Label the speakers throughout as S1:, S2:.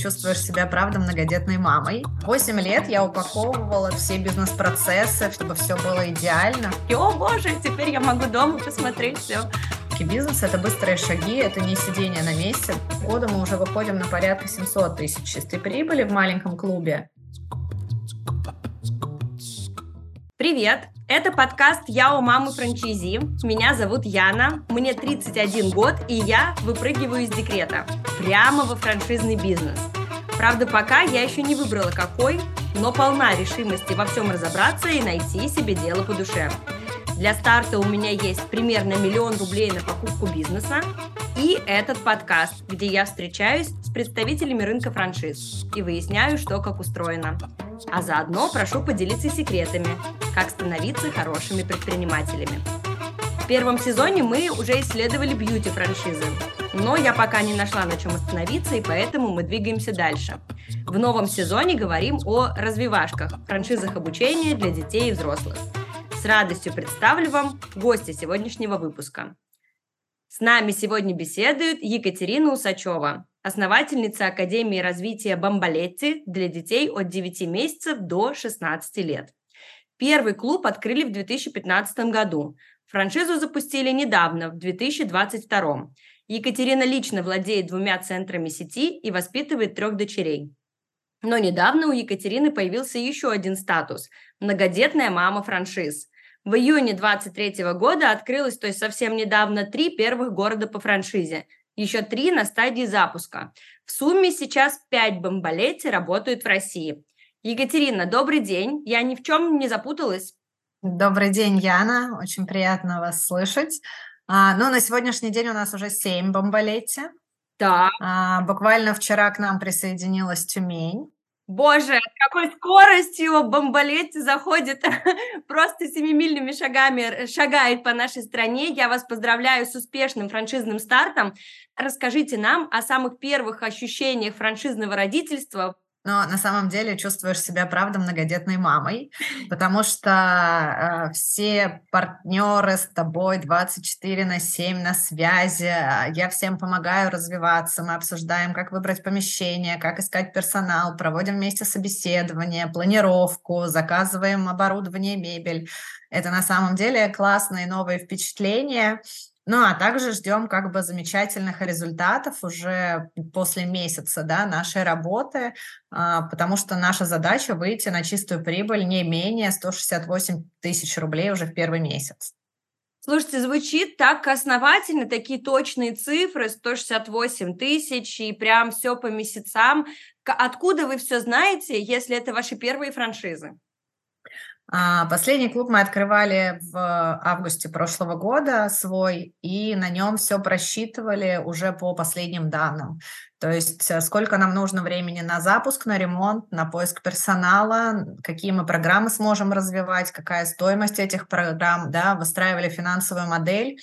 S1: чувствуешь себя, правда, многодетной мамой. Восемь лет я упаковывала все бизнес-процессы, чтобы все было идеально.
S2: И, о боже, теперь я могу дома посмотреть все.
S1: Бизнес – это быстрые шаги, это не сидение на месте. Года мы уже выходим на порядка 700 тысяч чистой прибыли в маленьком клубе.
S2: Привет! Это подкаст «Я у мамы франчайзи». Меня зовут Яна, мне 31 год, и я выпрыгиваю из декрета прямо во франшизный бизнес. Правда, пока я еще не выбрала какой, но полна решимости во всем разобраться и найти себе дело по душе. Для старта у меня есть примерно миллион рублей на покупку бизнеса и этот подкаст, где я встречаюсь с представителями рынка франшиз и выясняю, что как устроено. А заодно прошу поделиться секретами, как становиться хорошими предпринимателями. В первом сезоне мы уже исследовали бьюти-франшизы, но я пока не нашла на чем остановиться, и поэтому мы двигаемся дальше. В новом сезоне говорим о развивашках, франшизах обучения для детей и взрослых – с радостью представлю вам гостя сегодняшнего выпуска. С нами сегодня беседует Екатерина Усачева, основательница Академии развития Бамбалетти для детей от 9 месяцев до 16 лет. Первый клуб открыли в 2015 году. Франшизу запустили недавно, в 2022. Екатерина лично владеет двумя центрами сети и воспитывает трех дочерей. Но недавно у Екатерины появился еще один статус – многодетная мама франшиз. В июне 2023 года открылось, то есть совсем недавно, три первых города по франшизе. Еще три на стадии запуска. В сумме сейчас пять бомболетти работают в России. Екатерина, добрый день. Я ни в чем не запуталась.
S1: Добрый день, Яна. Очень приятно вас слышать. А, ну, на сегодняшний день у нас уже семь бомболетти.
S2: Да.
S1: А, буквально вчера к нам присоединилась Тюмень.
S2: Боже, какой скоростью Бомболетти заходит просто семимильными шагами, шагает по нашей стране. Я вас поздравляю с успешным франшизным стартом. Расскажите нам о самых первых ощущениях франшизного родительства
S1: но на самом деле чувствуешь себя, правда, многодетной мамой, потому что э, все партнеры с тобой 24 на 7 на связи, а, я всем помогаю развиваться, мы обсуждаем, как выбрать помещение, как искать персонал, проводим вместе собеседование, планировку, заказываем оборудование, мебель. Это на самом деле классные новые впечатления, ну, а также ждем как бы замечательных результатов уже после месяца да, нашей работы, а, потому что наша задача выйти на чистую прибыль не менее 168 тысяч рублей уже в первый месяц.
S2: Слушайте, звучит так основательно, такие точные цифры, 168 тысяч, и прям все по месяцам. Откуда вы все знаете, если это ваши первые франшизы?
S1: А, последний клуб мы открывали в августе прошлого года свой, и на нем все просчитывали уже по последним данным. То есть э, сколько нам нужно времени на запуск, на ремонт, на поиск персонала, какие мы программы сможем развивать, какая стоимость этих программ, да, выстраивали финансовую модель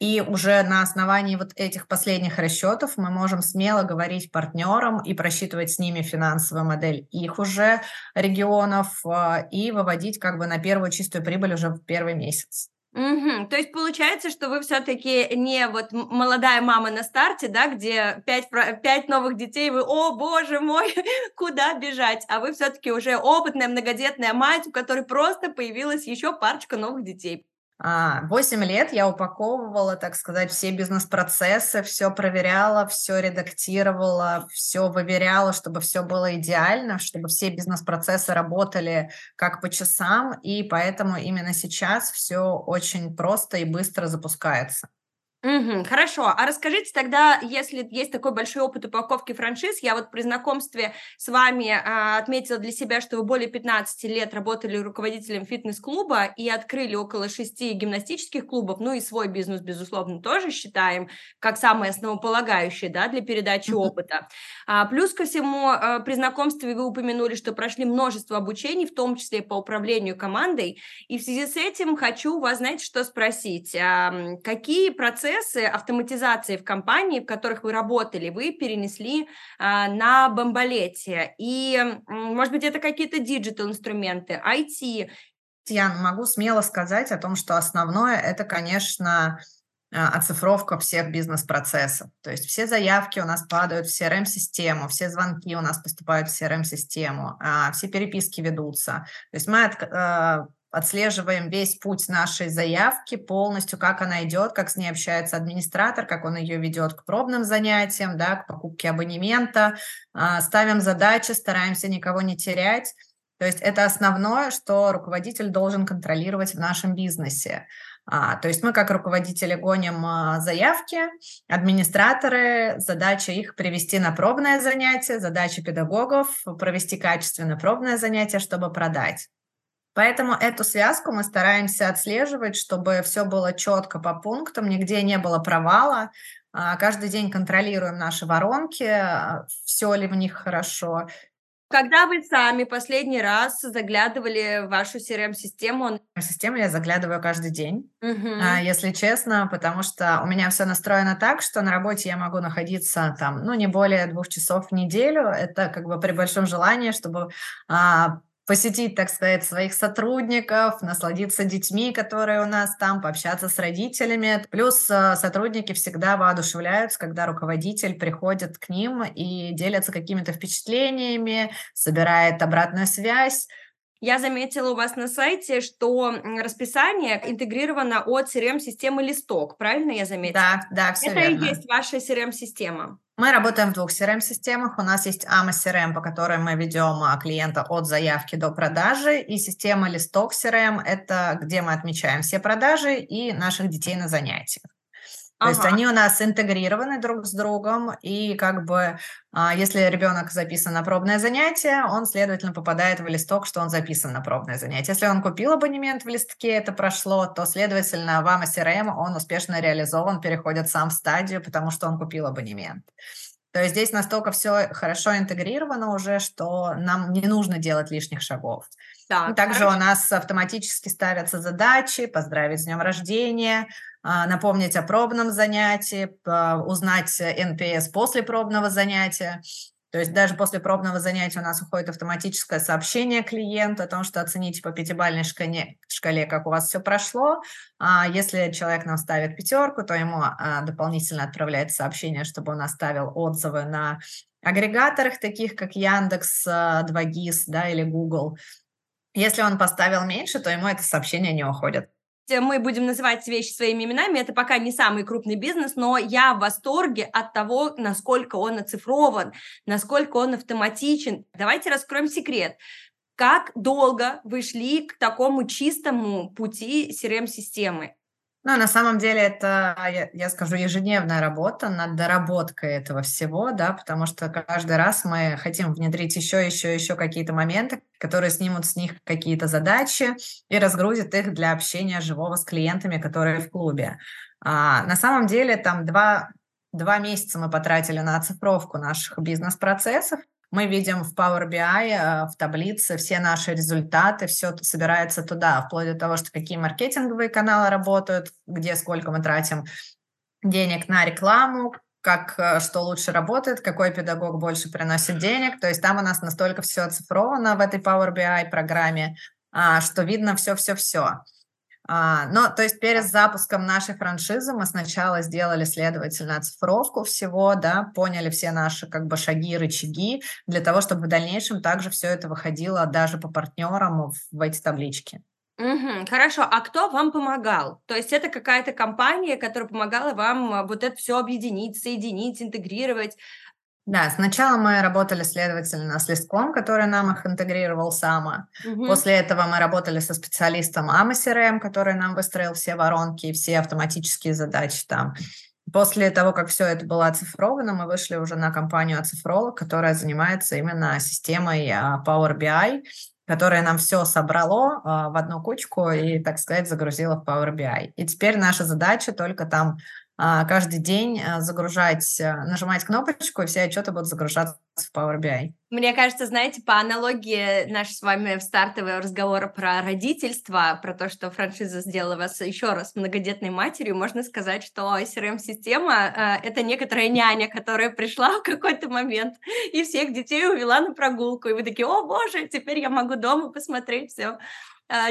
S1: и уже на основании вот этих последних расчетов мы можем смело говорить партнерам и просчитывать с ними финансовую модель их уже регионов а, и выводить как бы на первую чистую прибыль уже в первый месяц.
S2: Угу. То есть получается, что вы все-таки не вот молодая мама на старте, да, где пять, пять новых детей, вы, о боже мой, куда бежать, а вы все-таки уже опытная многодетная мать, у которой просто появилась еще парочка новых детей.
S1: А, восемь лет я упаковывала, так сказать, все бизнес-процессы, все проверяла, все редактировала, все выверяла, чтобы все было идеально, чтобы все бизнес-процессы работали как по часам, и поэтому именно сейчас все очень просто и быстро запускается.
S2: Мгм. Хорошо. А расскажите тогда, если есть такой большой опыт упаковки франшиз, я вот при знакомстве с вами а, отметила для себя, что вы более 15 лет работали руководителем фитнес-клуба и открыли около шести гимнастических клубов, ну и свой бизнес, безусловно, тоже считаем как самый основополагающий, да, для передачи опыта. А, плюс ко всему, а, при знакомстве вы упомянули, что прошли множество обучений, в том числе по управлению командой, и в связи с этим хочу у вас, знаете, что спросить. А, какие процессы процессы автоматизации в компании, в которых вы работали, вы перенесли а, на бомболете. И, может быть, это какие-то digital-инструменты, IT.
S1: Я могу смело сказать о том, что основное – это, конечно, а, оцифровка всех бизнес-процессов. То есть все заявки у нас падают в CRM-систему, все звонки у нас поступают в CRM-систему, а, все переписки ведутся. То есть мы отслеживаем весь путь нашей заявки полностью, как она идет, как с ней общается администратор, как он ее ведет к пробным занятиям, да, к покупке абонемента, ставим задачи, стараемся никого не терять. То есть это основное, что руководитель должен контролировать в нашем бизнесе. А, то есть мы как руководители гоним а, заявки, администраторы, задача их привести на пробное занятие, задача педагогов провести качественно пробное занятие, чтобы продать. Поэтому эту связку мы стараемся отслеживать, чтобы все было четко по пунктам, нигде не было провала. А, каждый день контролируем наши воронки, а, все ли в них хорошо,
S2: когда вы сами последний раз заглядывали в вашу CRM-систему?
S1: В систему я заглядываю каждый день, угу. если честно, потому что у меня все настроено так, что на работе я могу находиться там, ну, не более двух часов в неделю. Это как бы при большом желании, чтобы а, посетить, так сказать, своих сотрудников, насладиться детьми, которые у нас там, пообщаться с родителями. Плюс э, сотрудники всегда воодушевляются, когда руководитель приходит к ним и делится какими-то впечатлениями, собирает обратную связь.
S2: Я заметила у вас на сайте, что расписание интегрировано от CRM-системы Листок, правильно я заметила?
S1: Да, да, все
S2: Это
S1: верно.
S2: и есть ваша CRM-система.
S1: Мы работаем в двух CRM-системах. У нас есть AMA CRM, по которой мы ведем а, клиента от заявки до продажи, и система Листок CRM – это где мы отмечаем все продажи и наших детей на занятиях. То ага. есть они у нас интегрированы друг с другом, и как бы а, если ребенок записан на пробное занятие, он, следовательно, попадает в листок, что он записан на пробное занятие. Если он купил абонемент в листке, это прошло, то, следовательно, в AMA CRM он успешно реализован, переходит сам в стадию, потому что он купил абонемент. То есть здесь настолько все хорошо интегрировано уже, что нам не нужно делать лишних шагов. Так, Также хорошо. у нас автоматически ставятся задачи, поздравить с днем рождения, напомнить о пробном занятии, узнать NPS после пробного занятия. То есть даже после пробного занятия у нас уходит автоматическое сообщение клиенту о том, что оцените по пятибалльной шкале, шкале как у вас все прошло. А если человек нам ставит пятерку, то ему а, дополнительно отправляется сообщение, чтобы он оставил отзывы на агрегаторах, таких как Яндекс, 2GIS да, или Google. Если он поставил меньше, то ему это сообщение не уходит
S2: мы будем называть вещи своими именами, это пока не самый крупный бизнес, но я в восторге от того, насколько он оцифрован, насколько он автоматичен. Давайте раскроем секрет. Как долго вы шли к такому чистому пути CRM-системы?
S1: Ну, на самом деле это, я, я скажу, ежедневная работа над доработкой этого всего, да, потому что каждый раз мы хотим внедрить еще, еще, еще какие-то моменты, которые снимут с них какие-то задачи и разгрузят их для общения живого с клиентами, которые в клубе. А, на самом деле там два, два месяца мы потратили на оцифровку наших бизнес-процессов, мы видим в Power BI, э, в таблице все наши результаты, все собирается туда, вплоть до того, что какие маркетинговые каналы работают, где сколько мы тратим денег на рекламу, как э, что лучше работает, какой педагог больше приносит денег. То есть там у нас настолько все оцифровано в этой Power BI программе, а, что видно все-все-все. А, но, то есть перед запуском нашей франшизы мы сначала сделали, следовательно, оцифровку всего, да, поняли все наши как бы шаги, рычаги, для того, чтобы в дальнейшем также все это выходило даже по партнерам в эти таблички.
S2: Угу, хорошо, а кто вам помогал? То есть это какая-то компания, которая помогала вам а, вот это все объединить, соединить, интегрировать.
S1: Да, сначала мы работали, следовательно, с листком, который нам их интегрировал сама. Угу. После этого мы работали со специалистом AMA который нам выстроил все воронки и все автоматические задачи там. После того, как все это было оцифровано, мы вышли уже на компанию оцифролог, которая занимается именно системой а, Power BI, которая нам все собрало а, в одну кучку и, так сказать, загрузила в Power BI. И теперь наша задача только там каждый день а, загружать, а, нажимать кнопочку, и все отчеты будут загружаться в Power BI.
S2: Мне кажется, знаете, по аналогии наш с вами в стартового разговора про родительство, про то, что франшиза сделала вас еще раз многодетной матерью, можно сказать, что CRM-система — это некоторая няня, которая пришла в какой-то момент и всех детей увела на прогулку, и вы такие, о боже, теперь я могу дома посмотреть все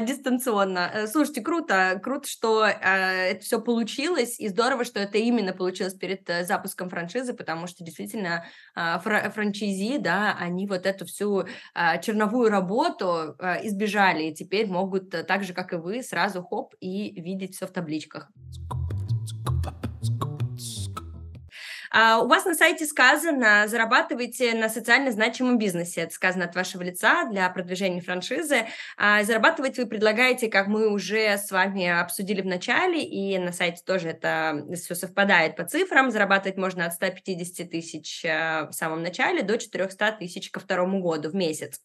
S2: дистанционно. Э, слушайте, круто, круто, что э, это все получилось, и здорово, что это именно получилось перед э, запуском франшизы, потому что действительно фра- франчайзи, да, они вот эту всю э, черновую работу избежали, и теперь могут так же, как и вы, сразу хоп и видеть все в табличках. А, у вас на сайте сказано, зарабатывайте на социально значимом бизнесе. Это сказано от вашего лица для продвижения франшизы. А, зарабатывать вы предлагаете, как мы уже с вами обсудили в начале, и на сайте тоже это все совпадает по цифрам. Зарабатывать можно от 150 тысяч а, в самом начале до 400 тысяч ко второму году в месяц.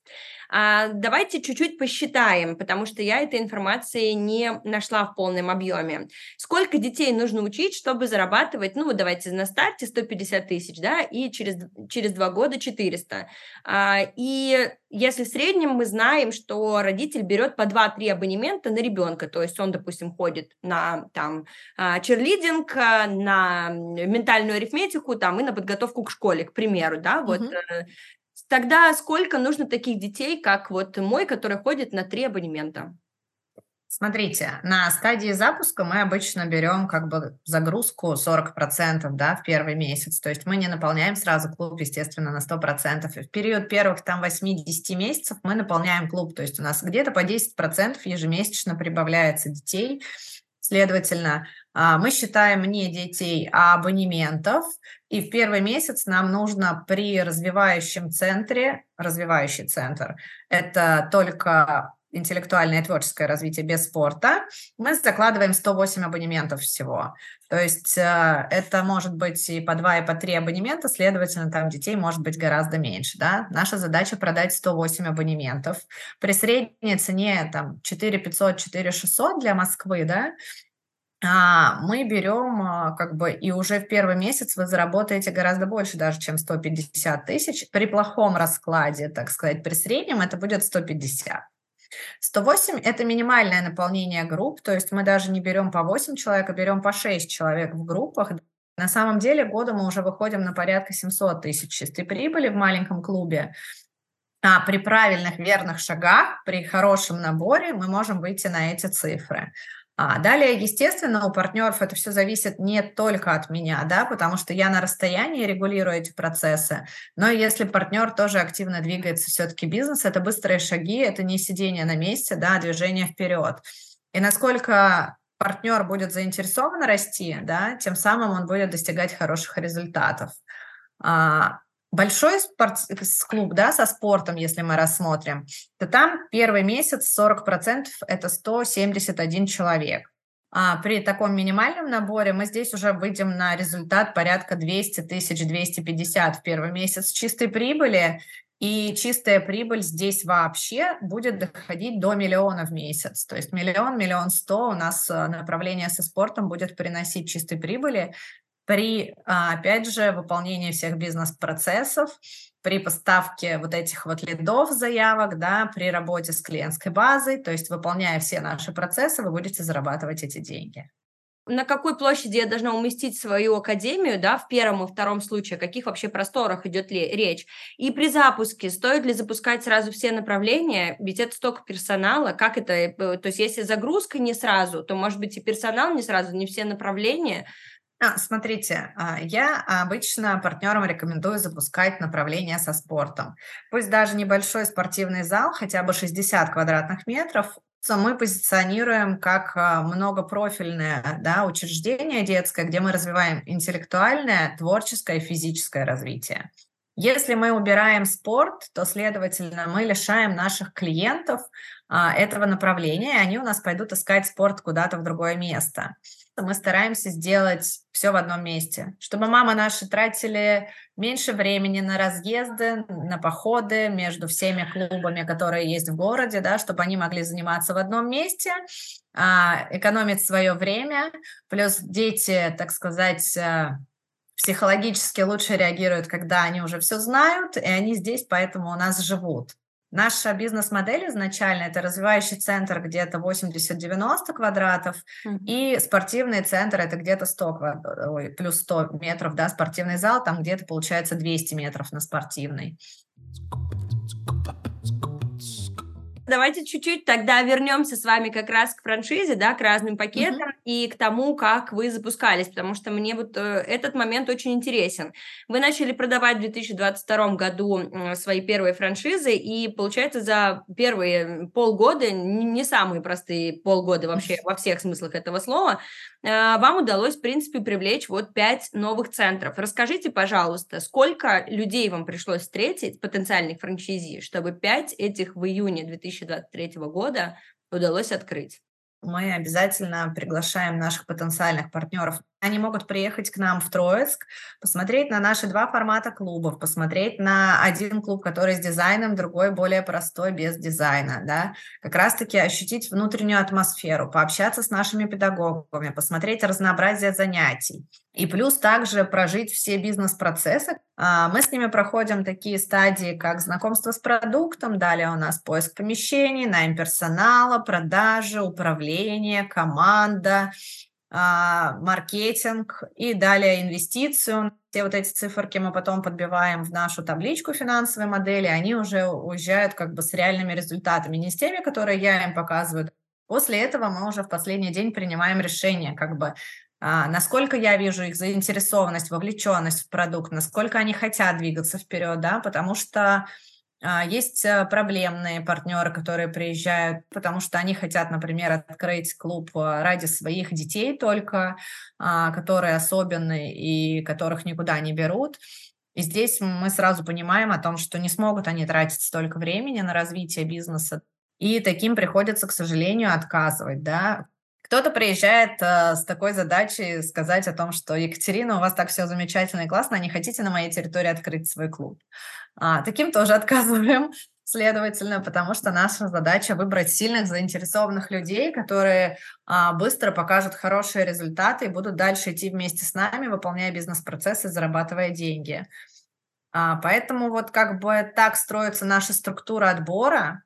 S2: Давайте чуть-чуть посчитаем, потому что я этой информации не нашла в полном объеме. Сколько детей нужно учить, чтобы зарабатывать, ну, давайте на старте 150 тысяч, да, и через, через два года 400. А, и если в среднем мы знаем, что родитель берет по 2-3 абонемента на ребенка, то есть он, допустим, ходит на там а, черлидинг, на ментальную арифметику там и на подготовку к школе, к примеру, да, вот mm-hmm. Тогда сколько нужно таких детей, как вот мой, который ходит на три абонемента?
S1: Смотрите, на стадии запуска мы обычно берем как бы загрузку 40% да, в первый месяц. То есть мы не наполняем сразу клуб, естественно, на 100%. И в период первых там 8-10 месяцев мы наполняем клуб. То есть у нас где-то по 10% ежемесячно прибавляется детей. Следовательно, а, мы считаем не детей, а абонементов. И в первый месяц нам нужно при развивающем центре, развивающий центр, это только интеллектуальное и творческое развитие без спорта, мы закладываем 108 абонементов всего. То есть э, это может быть и по 2, и по 3 абонемента, следовательно, там детей может быть гораздо меньше. Да? Наша задача продать 108 абонементов. При средней цене там, 4 500, 4 600 для Москвы, да, а, мы берем а, как бы и уже в первый месяц вы заработаете гораздо больше даже, чем 150 тысяч. При плохом раскладе, так сказать, при среднем это будет 150. 108 – это минимальное наполнение групп, то есть мы даже не берем по 8 человек, а берем по 6 человек в группах. На самом деле года мы уже выходим на порядка 700 тысяч чистой прибыли в маленьком клубе. А при правильных, верных шагах, при хорошем наборе мы можем выйти на эти цифры. А далее, естественно, у партнеров это все зависит не только от меня, да, потому что я на расстоянии регулирую эти процессы, но если партнер тоже активно двигается, все-таки бизнес, это быстрые шаги, это не сидение на месте, да, а движение вперед. И насколько партнер будет заинтересован расти, да, тем самым он будет достигать хороших результатов. Большой спорт, клуб да, со спортом, если мы рассмотрим, то там первый месяц 40% это 171 человек. А при таком минимальном наборе мы здесь уже выйдем на результат порядка 200 тысяч, 250 в первый месяц чистой прибыли, и чистая прибыль здесь вообще будет доходить до миллиона в месяц. То есть миллион, миллион сто у нас э, направление со спортом будет приносить чистой прибыли при, а, опять же, выполнении всех бизнес-процессов, при поставке вот этих вот лидов, заявок, да, при работе с клиентской базой, то есть выполняя все наши процессы, вы будете зарабатывать эти деньги.
S2: На какой площади я должна уместить свою академию, да, в первом и втором случае, о каких вообще просторах идет ли речь? И при запуске стоит ли запускать сразу все направления, ведь это столько персонала, как это, э, то есть если загрузка не сразу, то, может быть, и персонал не сразу, не все направления,
S1: а, смотрите, а, я обычно партнерам рекомендую запускать направление со спортом. Пусть даже небольшой спортивный зал, хотя бы 60 квадратных метров, мы позиционируем как а, многопрофильное да, учреждение детское, где мы развиваем интеллектуальное, творческое и физическое развитие. Если мы убираем спорт, то, следовательно, мы лишаем наших клиентов а, этого направления, и они у нас пойдут искать спорт куда-то в другое место мы стараемся сделать все в одном месте, чтобы мамы наши тратили меньше времени на разъезды, на походы между всеми клубами, которые есть в городе, да, чтобы они могли заниматься в одном месте, а, экономить свое время, плюс дети, так сказать, э, психологически лучше реагируют, когда они уже все знают, и они здесь, поэтому у нас живут. Наша бизнес-модель изначально это развивающий центр где-то 80-90 квадратов, mm-hmm. и спортивный центр это где-то 100 квадрат, ой, плюс 100 метров, да, спортивный зал, там где-то получается 200 метров на спортивный.
S2: Давайте чуть-чуть тогда вернемся с вами как раз к франшизе, да, к разным пакетам mm-hmm. и к тому, как вы запускались, потому что мне вот э, этот момент очень интересен. Вы начали продавать в 2022 году свои первые франшизы, и получается за первые полгода, не самые простые полгода вообще во всех смыслах этого слова, вам удалось, в принципе, привлечь вот пять новых центров. Расскажите, пожалуйста, сколько людей вам пришлось встретить, потенциальных франчайзи, чтобы пять этих в июне 2000 2023 года удалось открыть?
S1: Мы обязательно приглашаем наших потенциальных партнеров. Они могут приехать к нам в Троицк, посмотреть на наши два формата клубов, посмотреть на один клуб, который с дизайном, другой более простой, без дизайна, да, как раз-таки ощутить внутреннюю атмосферу, пообщаться с нашими педагогами, посмотреть разнообразие занятий. И плюс также прожить все бизнес-процессы. А, мы с ними проходим такие стадии, как знакомство с продуктом, далее у нас поиск помещений, найм персонала, продажи, управление, команда, маркетинг и далее инвестицию. Все вот эти циферки мы потом подбиваем в нашу табличку финансовой модели, они уже уезжают как бы с реальными результатами, не с теми, которые я им показываю. После этого мы уже в последний день принимаем решение, как бы а, насколько я вижу их заинтересованность, вовлеченность в продукт, насколько они хотят двигаться вперед, да, потому что а, есть э, проблемные партнеры, которые приезжают, потому что они хотят, например, открыть клуб э, ради своих детей только, а, которые особенные и которых никуда не берут. И здесь мы сразу понимаем о том, что не смогут они тратить столько времени на развитие бизнеса, и таким приходится, к сожалению, отказывать, да, кто-то приезжает э, с такой задачей сказать о том, что Екатерина, у вас так все замечательно и классно, а не хотите на моей территории открыть свой клуб. А, таким тоже отказываем, следовательно, потому что наша задача выбрать сильных, заинтересованных людей, которые а, быстро покажут хорошие результаты и будут дальше идти вместе с нами, выполняя бизнес-процессы, зарабатывая деньги. А, поэтому вот как бы так строится наша структура отбора,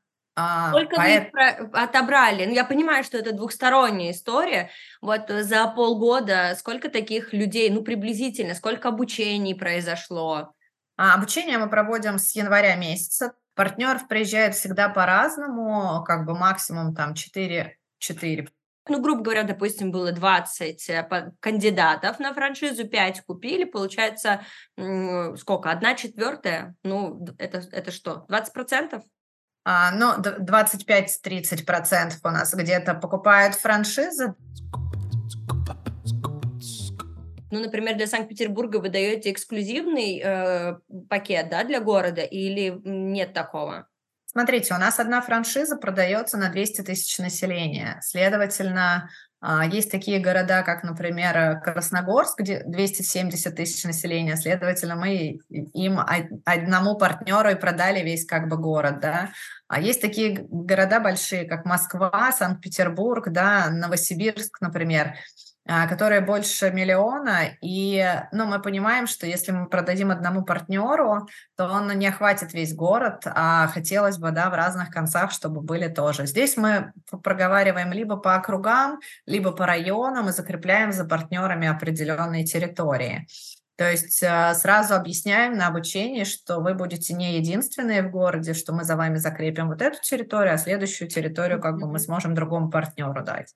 S2: Сколько поэт... вы отобрали? Ну, я понимаю, что это двухсторонняя история. Вот за полгода сколько таких людей, ну, приблизительно, сколько обучений произошло?
S1: А, обучение мы проводим с января месяца. Партнеров приезжает всегда по-разному, как бы максимум там 4, 4
S2: ну, грубо говоря, допустим, было 20 э, кандидатов на франшизу, 5 купили, получается, сколько, одна четвертая, ну, это, это что, 20 процентов?
S1: А, ну, 25-30% у нас где-то покупают франшизы.
S2: Ну, например, для Санкт-Петербурга вы даете эксклюзивный э, пакет, да, для города, или нет такого?
S1: Смотрите, у нас одна франшиза продается на 200 тысяч населения. Следовательно, а, есть такие города, как, например, Красногорск, где 270 тысяч населения, следовательно, мы им одному партнеру и продали весь как бы город, да. А есть такие города большие, как Москва, Санкт-Петербург, да, Новосибирск, например, а, которые больше миллиона, и ну, мы понимаем, что если мы продадим одному партнеру, то он не охватит весь город, а хотелось бы да, в разных концах, чтобы были тоже. Здесь мы проговариваем либо по округам, либо по районам и закрепляем за партнерами определенные территории. То есть а, сразу объясняем на обучении, что вы будете не единственные в городе, что мы за вами закрепим вот эту территорию, а следующую территорию как бы мы сможем другому партнеру дать.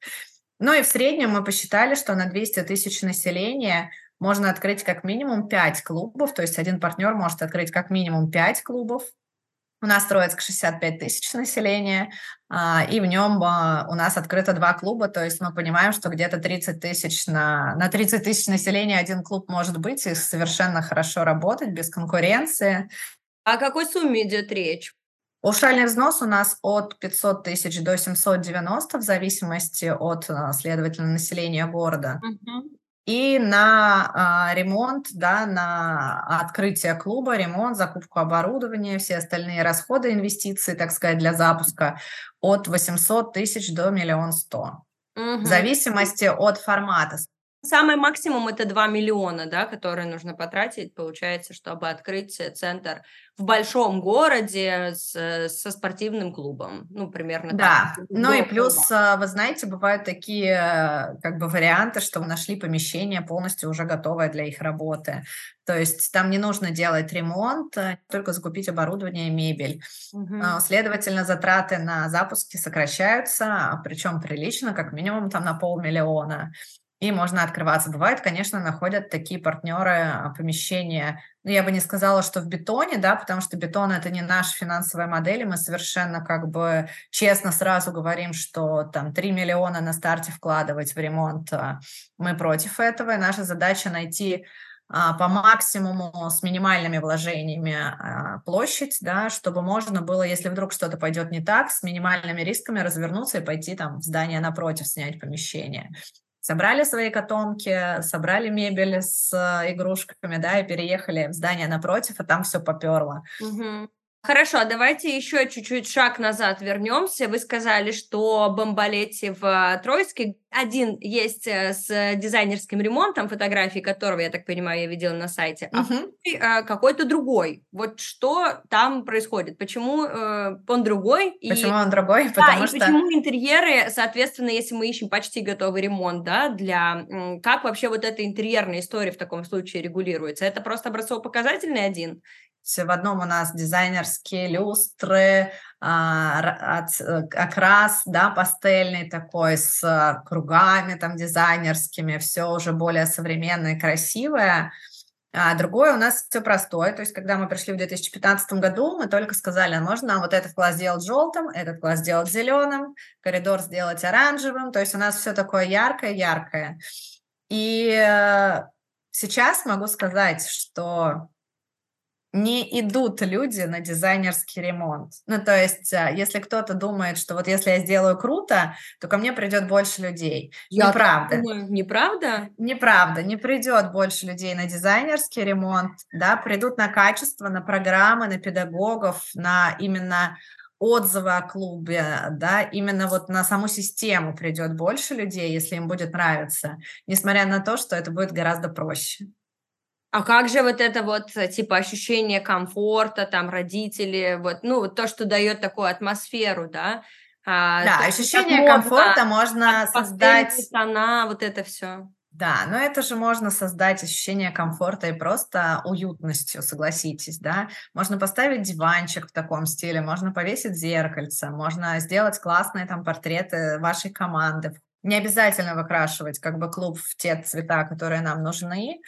S1: Ну и в среднем мы посчитали, что на 200 тысяч населения можно открыть как минимум 5 клубов, то есть один партнер может открыть как минимум 5 клубов. У нас Троицк 65 тысяч населения, а, и в нем а, у нас открыто два клуба, то есть мы понимаем, что где-то 30 тысяч на, на 30 тысяч населения один клуб может быть и совершенно хорошо работать без конкуренции.
S2: О какой сумме идет речь?
S1: Паушальный взнос у нас от 500 тысяч до 790 в зависимости от, а, следовательно, населения города. Угу. И на а, ремонт, да, на открытие клуба, ремонт, закупку оборудования, все остальные расходы, инвестиции, так сказать, для запуска от 800 тысяч до миллион сто. Угу. В зависимости от формата.
S2: Самый максимум это 2 миллиона, да, которые нужно потратить, получается, чтобы открыть центр в большом городе с, со спортивным клубом. Ну, примерно
S1: Да, так. ну и плюс, клуба. вы знаете, бывают такие как бы варианты, что нашли помещение полностью уже готовое для их работы. То есть там не нужно делать ремонт, только закупить оборудование и мебель. Угу. Следовательно, затраты на запуски сокращаются, причем прилично, как минимум там на полмиллиона и можно открываться. Бывает, конечно, находят такие партнеры а, помещения, ну, я бы не сказала, что в бетоне, да, потому что бетон – это не наша финансовая модель, и мы совершенно как бы честно сразу говорим, что там 3 миллиона на старте вкладывать в ремонт, а, мы против этого, и наша задача найти а, по максимуму с минимальными вложениями площадь, да, чтобы можно было, если вдруг что-то пойдет не так, с минимальными рисками развернуться и пойти там в здание напротив, снять помещение собрали свои котомки, собрали мебель с э, игрушками, да, и переехали в здание напротив, а там все поперло.
S2: Угу. Хорошо, а давайте еще чуть-чуть шаг назад вернемся. Вы сказали, что Бомбалетти в э, Тройске один есть э, с дизайнерским ремонтом, фотографии которого, я так понимаю, я видела на сайте, а uh-huh. какой-то другой. Вот что там происходит? Почему э, он другой?
S1: Почему и... он другой?
S2: Потому да, что... и почему интерьеры, соответственно, если мы ищем почти готовый ремонт, да, для... Как вообще вот эта интерьерная история в таком случае регулируется? Это просто образцово-показательный один?
S1: В одном у нас дизайнерские люстры, а, э, окрас, да, пастельный такой с кругами там дизайнерскими, все уже более современное, красивое. А другое у нас все простое, то есть когда мы пришли в 2015 году, мы только сказали, можно вот этот класс сделать желтым, этот класс сделать зеленым, коридор сделать оранжевым, то есть у нас все такое яркое-яркое. И э, сейчас могу сказать, что не идут люди на дизайнерский ремонт. Ну, то есть, а, если кто-то думает, что вот если я сделаю круто, то ко мне придет больше людей.
S2: Я Неправда. Думаю, неправда?
S1: Неправда. Не придет больше людей на дизайнерский ремонт, да, придут на качество, на программы, на педагогов, на именно отзывы о клубе, да, именно вот на саму систему придет больше людей, если им будет нравиться, несмотря на то, что это будет гораздо проще.
S2: А как же вот это вот, э, типа, ощущение комфорта, там, родители, вот, ну, то, что дает такую атмосферу, да?
S1: А, да, ощущение комфорта можно создать...
S2: Тона, вот это все.
S1: Да, но это же можно создать ощущение комфорта и просто уютностью, согласитесь, да. Можно поставить диванчик в таком стиле, можно повесить зеркальце, можно сделать классные там портреты вашей команды. Не обязательно выкрашивать как бы клуб в те цвета, которые нам нужны,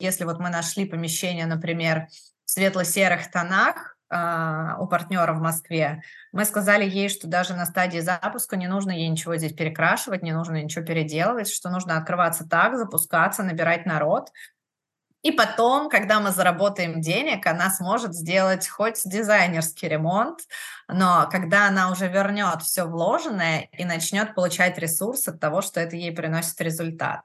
S1: если вот мы нашли помещение, например, в светло-серых тонах, Uh, у партнера в Москве, мы сказали ей, что даже на стадии запуска не нужно ей ничего здесь перекрашивать, не нужно ничего переделывать, что нужно открываться так, запускаться, набирать народ. И потом, когда мы заработаем денег, она сможет сделать хоть дизайнерский ремонт, но когда она уже вернет все вложенное и начнет получать ресурс от того, что это ей приносит результат.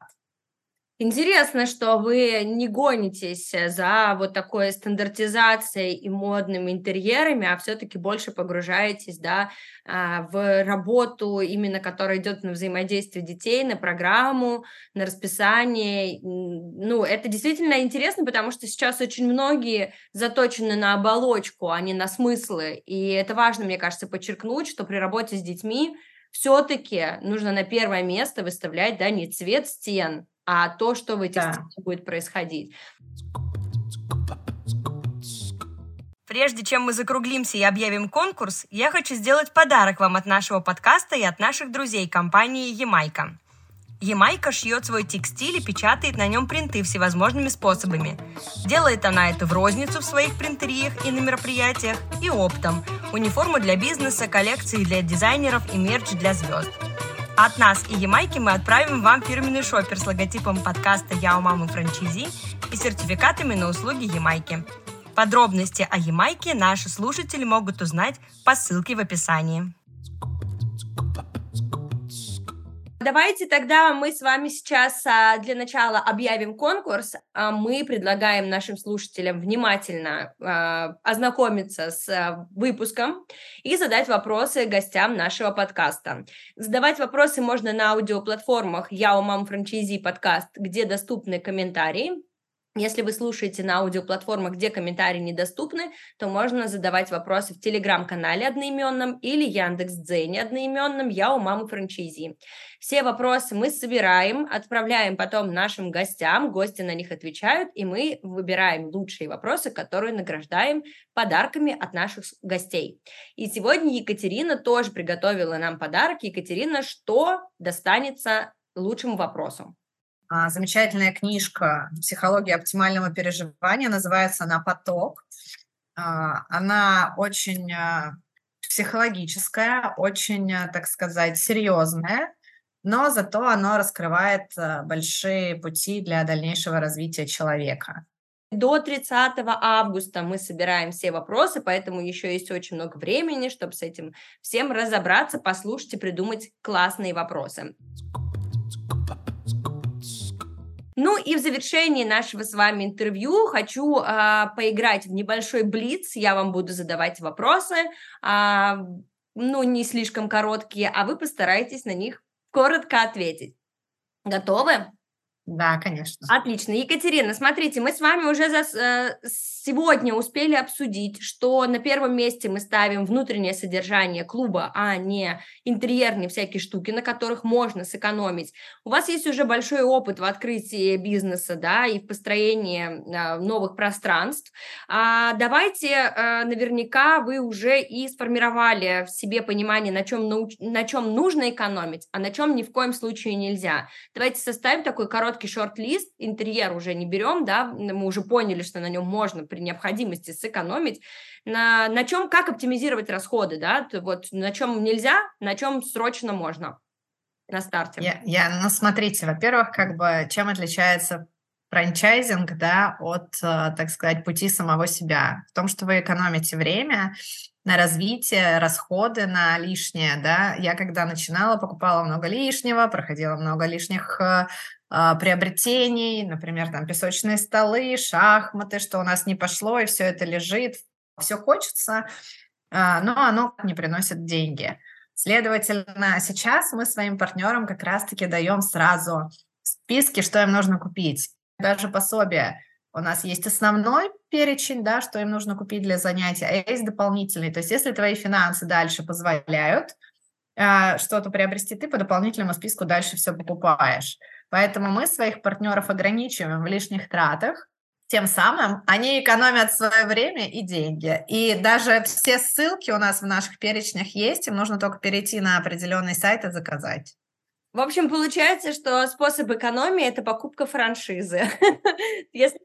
S2: Интересно, что вы не гонитесь э, за вот такой стандартизацией и модными интерьерами, а все-таки больше погружаетесь да, а, в работу, именно которая идет на взаимодействие детей, на программу, на расписание. Ну, это действительно интересно, потому что сейчас очень многие заточены на оболочку, а не на смыслы. И это важно, мне кажется, подчеркнуть, что при работе с детьми все-таки нужно на первое место выставлять да, не цвет стен, а то, что в этих да. будет происходить. Прежде чем мы закруглимся и объявим конкурс, я хочу сделать подарок вам от нашего подкаста и от наших друзей компании «Ямайка». Ямайка шьет свой текстиль и печатает на нем принты всевозможными способами. Делает она это в розницу в своих принтериях и на мероприятиях, и оптом. Униформу для бизнеса, коллекции для дизайнеров и мерч для звезд – от нас и Ямайки мы отправим вам фирменный шопер с логотипом подкаста «Я у мамы франчизи» и сертификатами на услуги Ямайки. Подробности о Ямайке наши слушатели могут узнать по ссылке в описании. Давайте тогда мы с вами сейчас а, для начала объявим конкурс. А мы предлагаем нашим слушателям внимательно а, ознакомиться с выпуском и задать вопросы гостям нашего подкаста. Задавать вопросы можно на аудиоплатформах «Я у мам франчайзи» подкаст, где доступны комментарии. Если вы слушаете на аудиоплатформах, где комментарии недоступны, то можно задавать вопросы в телеграм-канале одноименном или Яндекс.Дзене одноименном «Я у мамы франчайзи». Все вопросы мы собираем, отправляем потом нашим гостям, гости на них отвечают, и мы выбираем лучшие вопросы, которые награждаем подарками от наших гостей. И сегодня Екатерина тоже приготовила нам подарок. Екатерина, что достанется лучшему вопросу?
S1: А, замечательная книжка «Психология оптимального переживания», называется она «Поток». А, она очень а, психологическая, очень, так сказать, серьезная, но зато она раскрывает большие пути для дальнейшего развития человека.
S2: До 30 августа мы собираем все вопросы, поэтому еще есть очень много времени, чтобы с этим всем разобраться, послушать и придумать классные вопросы. Ну и в завершении нашего с вами интервью хочу а, поиграть в небольшой блиц. Я вам буду задавать вопросы, а, ну не слишком короткие, а вы постарайтесь на них коротко ответить. Готовы?
S1: Да, конечно.
S2: Отлично. Екатерина, смотрите, мы с вами уже за, э, сегодня успели обсудить, что на первом месте мы ставим внутреннее содержание клуба, а не интерьерные всякие штуки, на которых можно сэкономить. У вас есть уже большой опыт в открытии бизнеса, да, и в построении э, новых пространств. А давайте, э, наверняка вы уже и сформировали в себе понимание, на чем, науч... на чем нужно экономить, а на чем ни в коем случае нельзя. Давайте составим такой короткий короткий шорт-лист, интерьер уже не берем, да, мы уже поняли, что на нем можно при необходимости сэкономить, на, на чем, как оптимизировать расходы, да, вот на чем нельзя, на чем срочно можно на старте.
S1: Я, я, ну, смотрите, во-первых, как бы чем отличается франчайзинг, да, от, э, так сказать, пути самого себя. В том, что вы экономите время на развитие, расходы на лишнее, да. Я когда начинала, покупала много лишнего, проходила много лишних э, приобретений, например, там песочные столы, шахматы, что у нас не пошло, и все это лежит, все хочется, а, но оно не приносит деньги. Следовательно, сейчас мы своим партнерам как раз-таки даем сразу списки, что им нужно купить. Даже пособие. У нас есть основной перечень, да, что им нужно купить для занятия, а есть дополнительный. То есть если твои финансы дальше позволяют э, что-то приобрести, ты по дополнительному списку дальше все покупаешь. Поэтому мы своих партнеров ограничиваем в лишних тратах, тем самым они экономят свое время и деньги. И даже все ссылки у нас в наших перечнях есть, им нужно только перейти на определенный сайт и заказать.
S2: В общем, получается, что способ экономии – это покупка франшизы. Если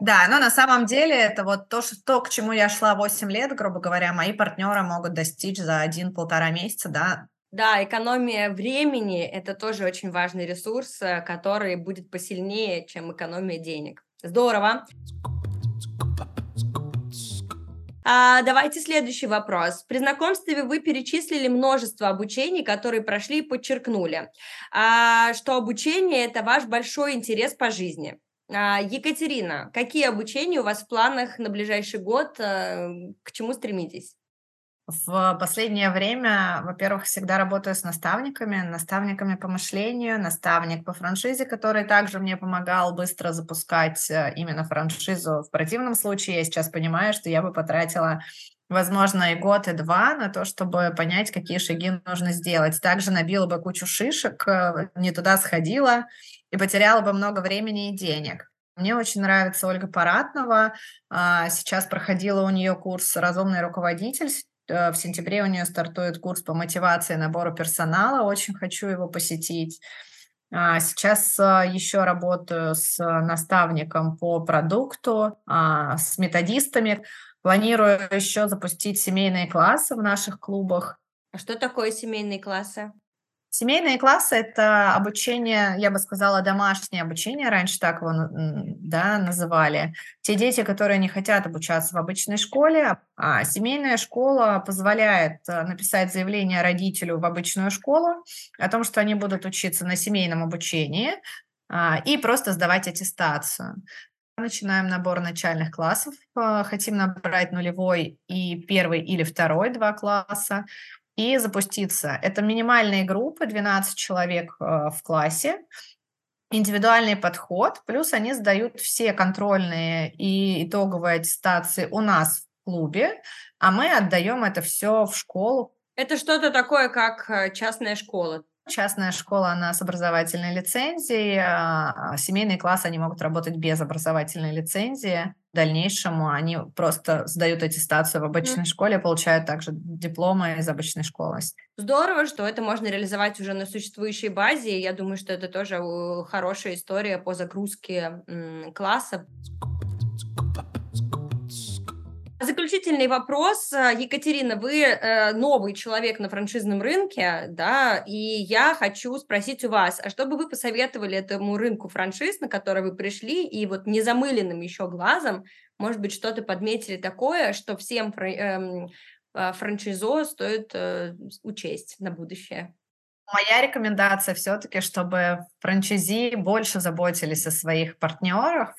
S1: Да, но на самом деле это вот то, что, то, к чему я шла 8 лет, грубо говоря, мои партнеры могут достичь за один-полтора месяца, да,
S2: да, экономия времени – это тоже очень важный ресурс, э, который будет посильнее, чем экономия денег. Здорово. А, давайте следующий вопрос. При знакомстве вы перечислили множество обучений, которые прошли и подчеркнули, а, что обучение – это ваш большой интерес по жизни. А, Екатерина, какие обучения у вас в планах на ближайший год? А, к чему стремитесь?
S1: В последнее время, во-первых, всегда работаю с наставниками, наставниками по мышлению, наставник по франшизе, который также мне помогал быстро запускать э, именно франшизу. В противном случае я сейчас понимаю, что я бы потратила возможно, и год, и два на то, чтобы понять, какие шаги нужно сделать. Также набила бы кучу шишек, э, не туда сходила и потеряла бы много времени и денег. Мне очень нравится Ольга Паратнова. А, сейчас проходила у нее курс «Разумный руководитель». Э, в сентябре у нее стартует курс по мотивации набору персонала. Очень хочу его посетить. А, сейчас э, еще работаю с наставником по продукту, а, с методистами. Планирую еще запустить семейные классы в наших клубах.
S2: А что такое семейные классы?
S1: Семейные классы – это обучение, я бы сказала, домашнее обучение, раньше так его да, называли. Те дети, которые не хотят обучаться в обычной школе, а семейная школа позволяет э, написать заявление родителю в обычную школу о том, что они будут учиться на семейном обучении а, и просто сдавать аттестацию. Начинаем набор начальных классов. Э, хотим набрать нулевой и первый или второй два класса и запуститься. Это минимальные группы, 12 человек э, в классе, индивидуальный подход, плюс они сдают все контрольные и итоговые аттестации у нас в клубе, а мы отдаем это все в школу.
S2: Это что-то такое, как э, частная школа.
S1: Частная школа, она с образовательной лицензией, а, а семейные классы, они могут работать без образовательной лицензии. В дальнейшем они просто сдают аттестацию в обычной mm. школе, получают также дипломы из обычной школы.
S2: Здорово, что это можно реализовать уже на существующей базе. Я думаю, что это тоже э, хорошая история по загрузке класса. Заключительный вопрос. Екатерина, вы э, новый человек на франшизном рынке, да, и я хочу спросить у вас, а что бы вы посоветовали этому рынку франшиз, на который вы пришли, и вот незамыленным еще глазом, может быть, что-то подметили такое, что всем эм, а, франшизо стоит э, учесть на будущее?
S1: Моя рекомендация все-таки, чтобы франчайзи больше заботились о своих партнерах,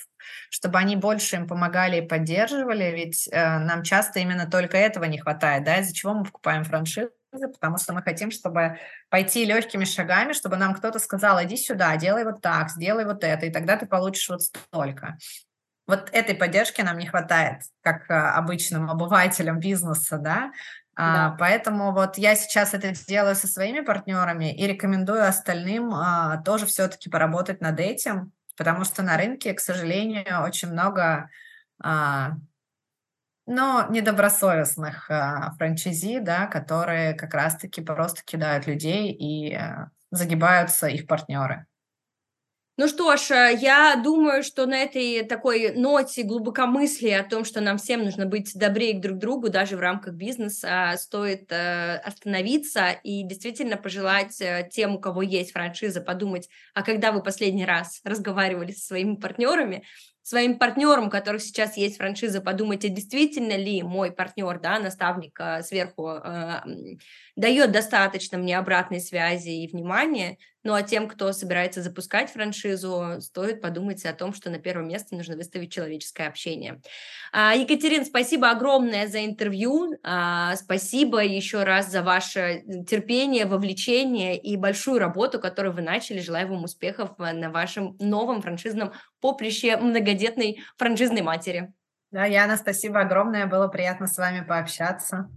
S1: чтобы они больше им помогали и поддерживали, ведь э, нам часто именно только этого не хватает, да, из-за чего мы покупаем франшизы, потому что мы хотим, чтобы пойти легкими шагами, чтобы нам кто-то сказал, иди сюда, делай вот так, сделай вот это, и тогда ты получишь вот столько. Вот этой поддержки нам не хватает, как э, обычным обывателям бизнеса, да, а, да. поэтому вот я сейчас это делаю со своими партнерами и рекомендую остальным а, тоже все-таки поработать над этим, потому что на рынке, к сожалению, очень много а, но недобросовестных а, франчайзи, да, которые как раз-таки просто кидают людей и а, загибаются их партнеры.
S2: Ну что ж, э, я думаю, что на этой такой ноте глубокомыслия о том, что нам всем нужно быть добрее друг к другу, даже в рамках бизнеса, стоит э, остановиться и действительно пожелать э, тем, у кого есть франшиза, подумать, а когда вы последний раз разговаривали со своими партнерами, своим партнерам, у которых сейчас есть франшиза, подумайте, действительно ли мой партнер, да, наставник э, сверху э, дает достаточно мне обратной связи и внимания, ну а тем, кто собирается запускать франшизу, стоит подумать о том, что на первое место нужно выставить человеческое общение. А, Екатерин, спасибо огромное за интервью, а, спасибо еще раз за ваше терпение, вовлечение и большую работу, которую вы начали. Желаю вам успехов на вашем новом франшизном поприще многодетной франшизной матери.
S1: Да, Яна, спасибо огромное, было приятно с вами пообщаться.